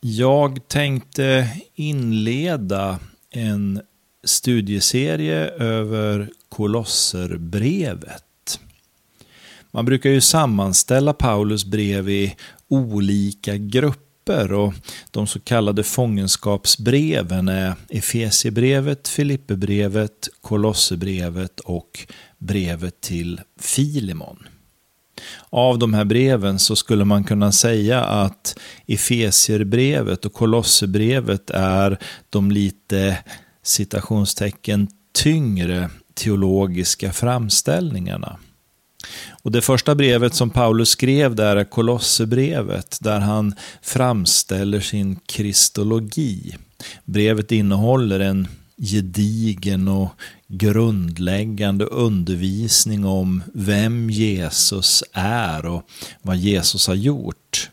Jag tänkte inleda en studieserie över Kolosserbrevet. Man brukar ju sammanställa Paulus brev i olika grupper och de så kallade fångenskapsbreven är Efesiebrevet, Filipperbrevet, Kolosserbrevet och brevet till Filimon. Av de här breven så skulle man kunna säga att Efesierbrevet och Kolosserbrevet är de lite citationstecken tyngre teologiska framställningarna. Och det första brevet som Paulus skrev där är Kolosserbrevet, där han framställer sin kristologi. Brevet innehåller en gedigen och grundläggande undervisning om vem Jesus är och vad Jesus har gjort.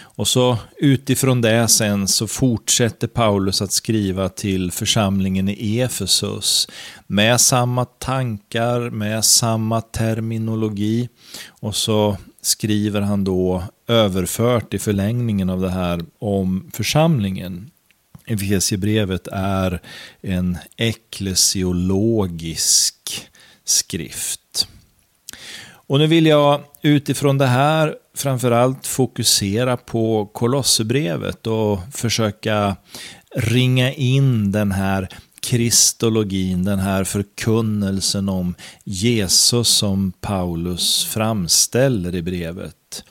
Och så utifrån det sen så fortsätter Paulus att skriva till församlingen i Efesus med samma tankar, med samma terminologi. Och så skriver han då överfört i förlängningen av det här om församlingen. Efesierbrevet är en eklesiologisk skrift. Och nu vill jag utifrån det här framförallt fokusera på Kolosserbrevet och försöka ringa in den här kristologin, den här förkunnelsen om Jesus som Paulus framställer i brevet.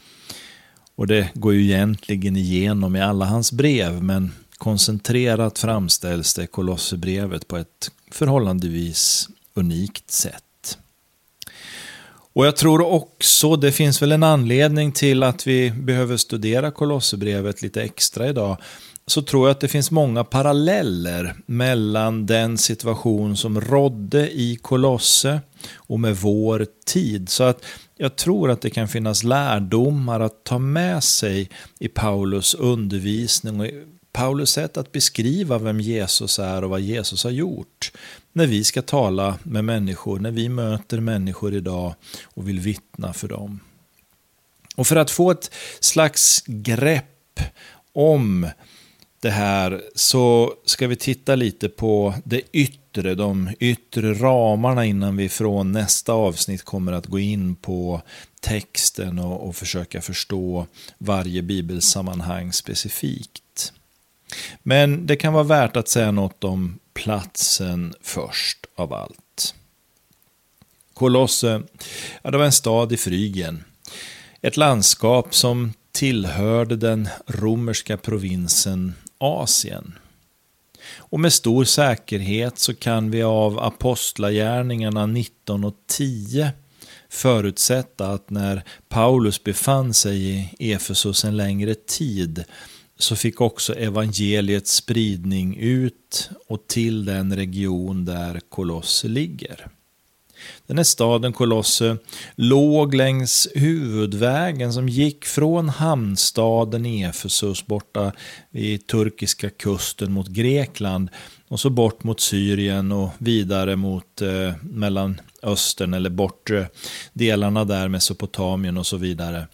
Och det går ju egentligen igenom i alla hans brev, men koncentrerat framställs det Kolosserbrevet på ett förhållandevis unikt sätt. Och jag tror också, det finns väl en anledning till att vi behöver studera Kolosserbrevet lite extra idag, så tror jag att det finns många paralleller mellan den situation som rådde i Kolosse och med vår tid. Så att jag tror att det kan finnas lärdomar att ta med sig i Paulus undervisning och Paulus sätt att beskriva vem Jesus är och vad Jesus har gjort när vi ska tala med människor, när vi möter människor idag och vill vittna för dem. Och för att få ett slags grepp om det här så ska vi titta lite på det yttre, de yttre ramarna innan vi från nästa avsnitt kommer att gå in på texten och, och försöka förstå varje bibelsammanhang specifikt. Men det kan vara värt att säga något om platsen först av allt. Kolosse, ja, det var en stad i Frygien, Ett landskap som tillhörde den romerska provinsen Asien. Och med stor säkerhet så kan vi av Apostlagärningarna 19 och 10 förutsätta att när Paulus befann sig i Efesus en längre tid så fick också evangeliets spridning ut och till den region där Kolosse ligger. Den här staden Kolosse låg längs huvudvägen som gick från hamnstaden Efesus borta vid turkiska kusten mot Grekland och så bort mot Syrien och vidare mot eh, Östern eller bortre delarna där, Mesopotamien och så vidare.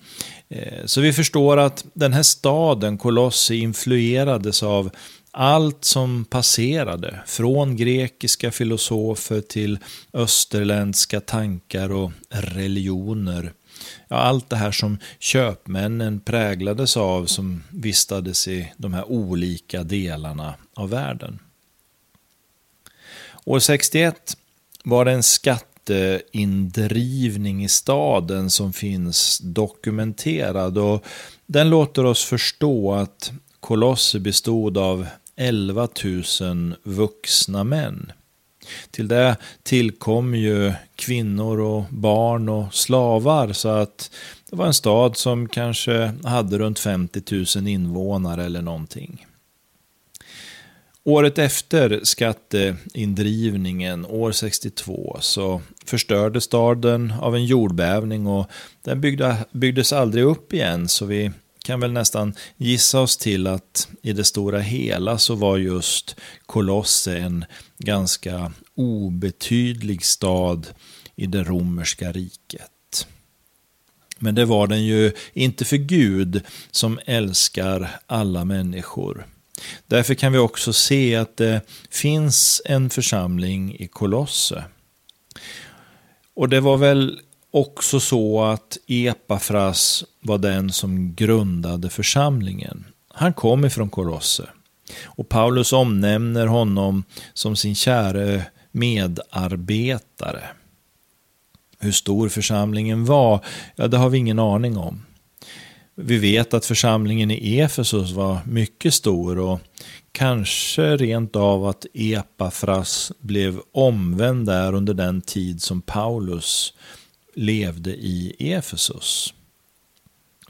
Eh, så vi förstår att den här staden, Kolossi, influerades av allt som passerade, från grekiska filosofer till österländska tankar och religioner. Ja, allt det här som köpmännen präglades av som vistades i de här olika delarna av världen. År 61 var det en skatt skatteindrivning i staden som finns dokumenterad. Och den låter oss förstå att Kolosser bestod av 11 000 vuxna män. Till det tillkom ju kvinnor och barn och slavar så att det var en stad som kanske hade runt 50 000 invånare eller någonting. Året efter skatteindrivningen, år 62, så förstördes staden av en jordbävning och den byggdes aldrig upp igen. Så vi kan väl nästan gissa oss till att i det stora hela så var just Kolosse en ganska obetydlig stad i det romerska riket. Men det var den ju inte för Gud som älskar alla människor. Därför kan vi också se att det finns en församling i Kolosse. Och det var väl också så att Epafras var den som grundade församlingen. Han kom ifrån Kolosse. Och Paulus omnämner honom som sin käre medarbetare. Hur stor församlingen var, ja det har vi ingen aning om. Vi vet att församlingen i Efesus var mycket stor och kanske rent av att Epafras blev omvänd där under den tid som Paulus levde i Efesus.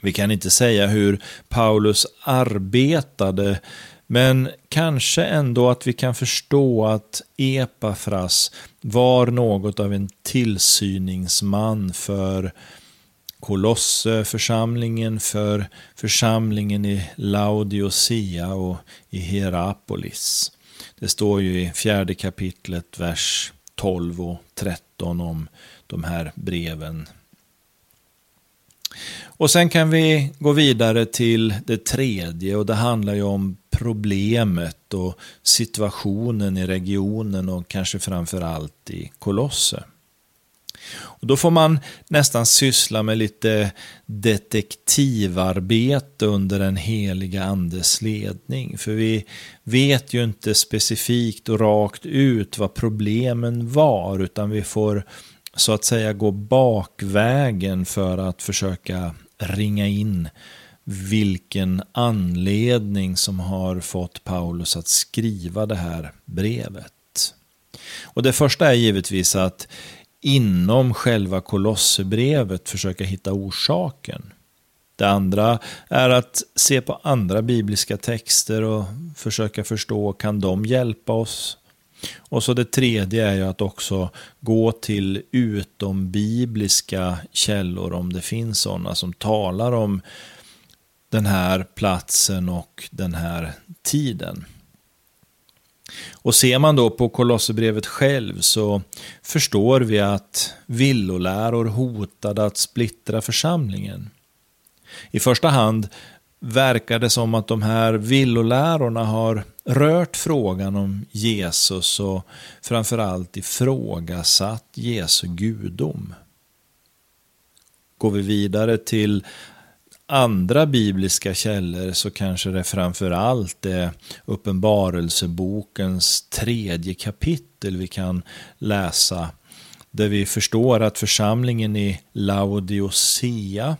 Vi kan inte säga hur Paulus arbetade, men kanske ändå att vi kan förstå att Epafras var något av en tillsyningsman för Kolosseförsamlingen, för församlingen i Laodicea och i Hierapolis. Det står ju i fjärde kapitlet, vers 12 och 13 om de här breven. Och sen kan vi gå vidare till det tredje och det handlar ju om problemet och situationen i regionen och kanske framför allt i Kolosse. Och då får man nästan syssla med lite detektivarbete under den heliga andes ledning. För vi vet ju inte specifikt och rakt ut vad problemen var, utan vi får så att säga gå bakvägen för att försöka ringa in vilken anledning som har fått Paulus att skriva det här brevet. Och Det första är givetvis att inom själva Kolosserbrevet försöka hitta orsaken. Det andra är att se på andra bibliska texter och försöka förstå, kan de hjälpa oss? Och så det tredje är ju att också gå till utombibliska källor om det finns sådana som talar om den här platsen och den här tiden. Och ser man då på Kolosserbrevet själv så förstår vi att villoläror hotade att splittra församlingen. I första hand verkar det som att de här villolärorna har rört frågan om Jesus och framförallt ifrågasatt Jesu gudom. Går vi vidare till andra bibliska källor så kanske det framför allt är Uppenbarelsebokens tredje kapitel vi kan läsa. Där vi förstår att församlingen i Laodicea,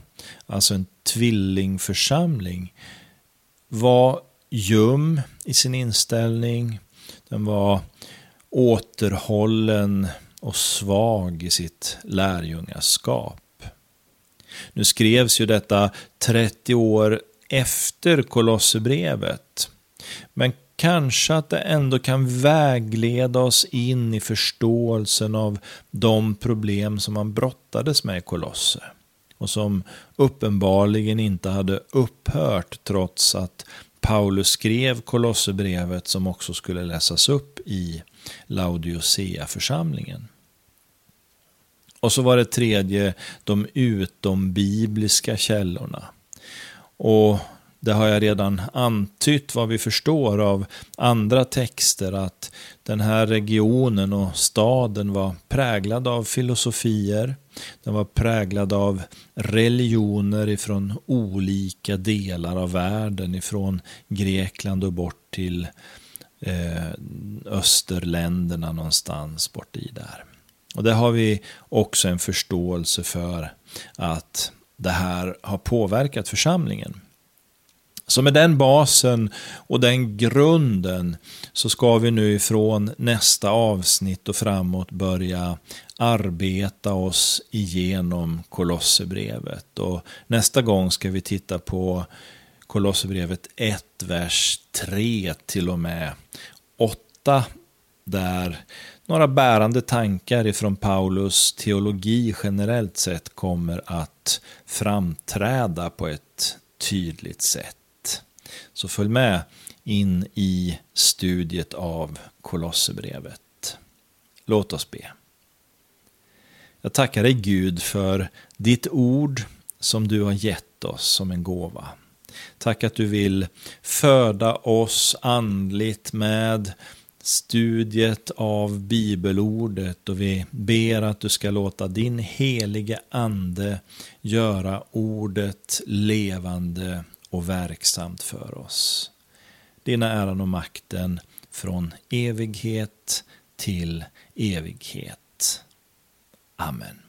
alltså en tvillingförsamling, var ljum i sin inställning. Den var återhållen och svag i sitt lärjungaskap. Nu skrevs ju detta 30 år efter Kolosserbrevet. Men kanske att det ändå kan vägleda oss in i förståelsen av de problem som man brottades med i Kolosse. Och som uppenbarligen inte hade upphört trots att Paulus skrev Kolosserbrevet som också skulle läsas upp i Laodicea-församlingen. Och så var det tredje, de utombibliska källorna. Och det har jag redan antytt vad vi förstår av andra texter att den här regionen och staden var präglad av filosofier. Den var präglad av religioner ifrån olika delar av världen, ifrån Grekland och bort till eh, österländerna någonstans bort i där. Och där har vi också en förståelse för att det här har påverkat församlingen. Så med den basen och den grunden så ska vi nu ifrån nästa avsnitt och framåt börja arbeta oss igenom Kolosserbrevet. Och nästa gång ska vi titta på Kolosserbrevet 1, vers 3 till och med 8 där några bärande tankar ifrån Paulus teologi generellt sett kommer att framträda på ett tydligt sätt. Så följ med in i studiet av Kolosserbrevet. Låt oss be. Jag tackar dig Gud för ditt ord som du har gett oss som en gåva. Tack att du vill föda oss andligt med studiet av bibelordet och vi ber att du ska låta din helige ande göra ordet levande och verksamt för oss. Dina äran och makten från evighet till evighet. Amen.